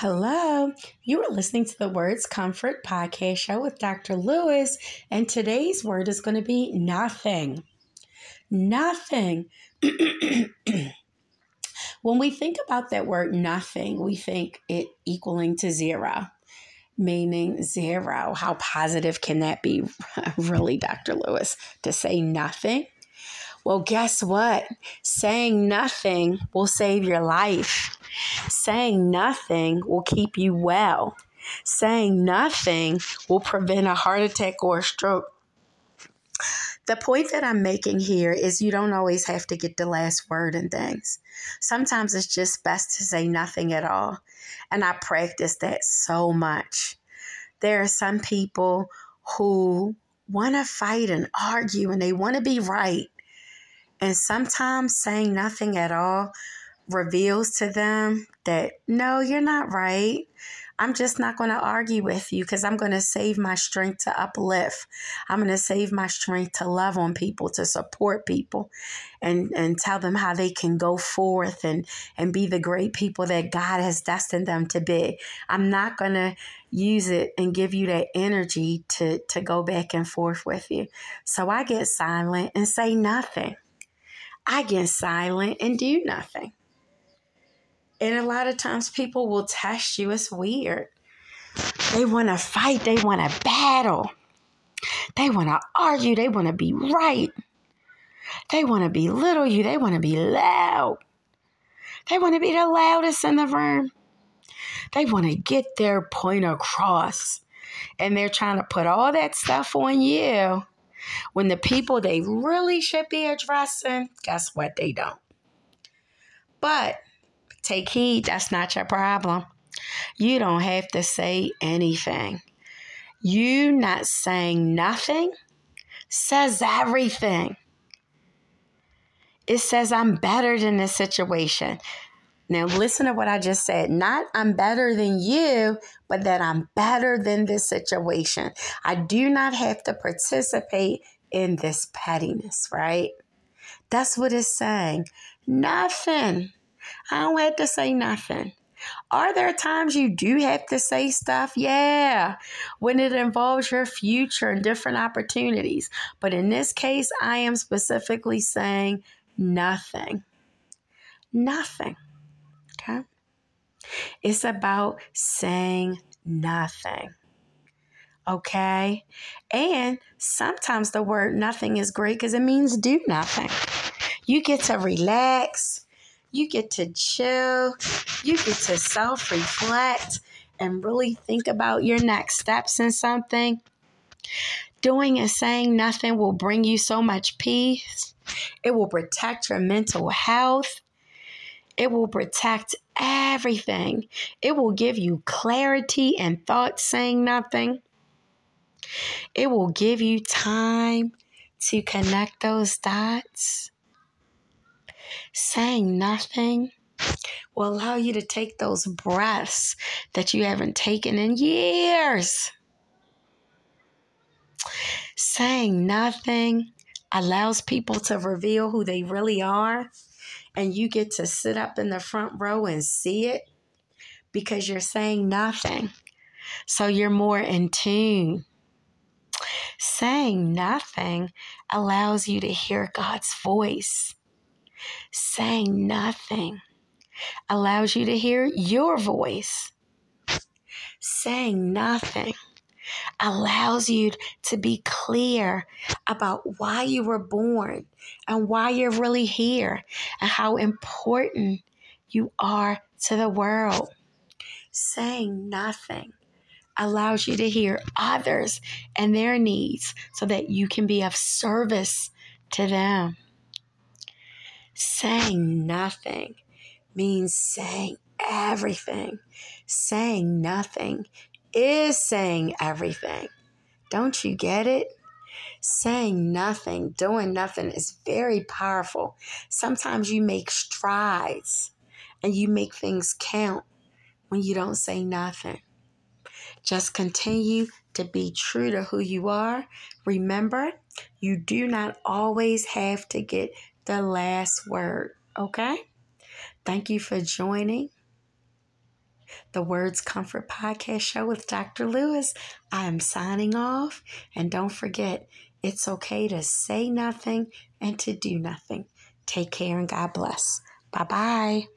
Hello, you are listening to the Words Comfort podcast show with Dr. Lewis, and today's word is going to be nothing. Nothing. when we think about that word nothing, we think it equaling to zero, meaning zero. How positive can that be, really, Dr. Lewis, to say nothing? Well, guess what? Saying nothing will save your life. Saying nothing will keep you well. Saying nothing will prevent a heart attack or a stroke. The point that I'm making here is you don't always have to get the last word in things. Sometimes it's just best to say nothing at all. And I practice that so much. There are some people who want to fight and argue and they want to be right. And sometimes saying nothing at all reveals to them that, no, you're not right. I'm just not going to argue with you because I'm going to save my strength to uplift. I'm going to save my strength to love on people, to support people, and, and tell them how they can go forth and, and be the great people that God has destined them to be. I'm not going to use it and give you that energy to, to go back and forth with you. So I get silent and say nothing. I get silent and do nothing. And a lot of times people will test you. It's weird. They want to fight, they want to battle, they want to argue, they want to be right. They want to belittle you, they want to be loud. They want to be the loudest in the room. They want to get their point across. And they're trying to put all that stuff on you when the people they really should be addressing, guess what? They don't. But take heed, that's not your problem. You don't have to say anything. You not saying nothing says everything. It says I'm better than this situation. Now, listen to what I just said. Not I'm better than you, but that I'm better than this situation. I do not have to participate in this pettiness, right? That's what it's saying. Nothing. I don't have to say nothing. Are there times you do have to say stuff? Yeah, when it involves your future and different opportunities. But in this case, I am specifically saying nothing. Nothing. Okay? It's about saying nothing. Okay? And sometimes the word nothing is great because it means do nothing. You get to relax, you get to chill, you get to self reflect and really think about your next steps in something. Doing and saying nothing will bring you so much peace. It will protect your mental health. It will protect everything. It will give you clarity and thoughts saying nothing. It will give you time to connect those dots. Saying nothing will allow you to take those breaths that you haven't taken in years. Saying nothing allows people to reveal who they really are and you get to sit up in the front row and see it because you're saying nothing. So you're more in tune. Saying nothing allows you to hear God's voice. Saying nothing allows you to hear your voice. Saying nothing allows you to be clear about why you were born and why you're really here and how important you are to the world. Saying nothing allows you to hear others and their needs so that you can be of service to them. Saying nothing means saying everything. Saying nothing is saying everything. Don't you get it? Saying nothing, doing nothing is very powerful. Sometimes you make strides and you make things count when you don't say nothing. Just continue to be true to who you are. Remember, you do not always have to get the last word, okay? Thank you for joining the Words Comfort podcast show with Dr. Lewis. I am signing off. And don't forget, it's okay to say nothing and to do nothing. Take care and God bless. Bye bye.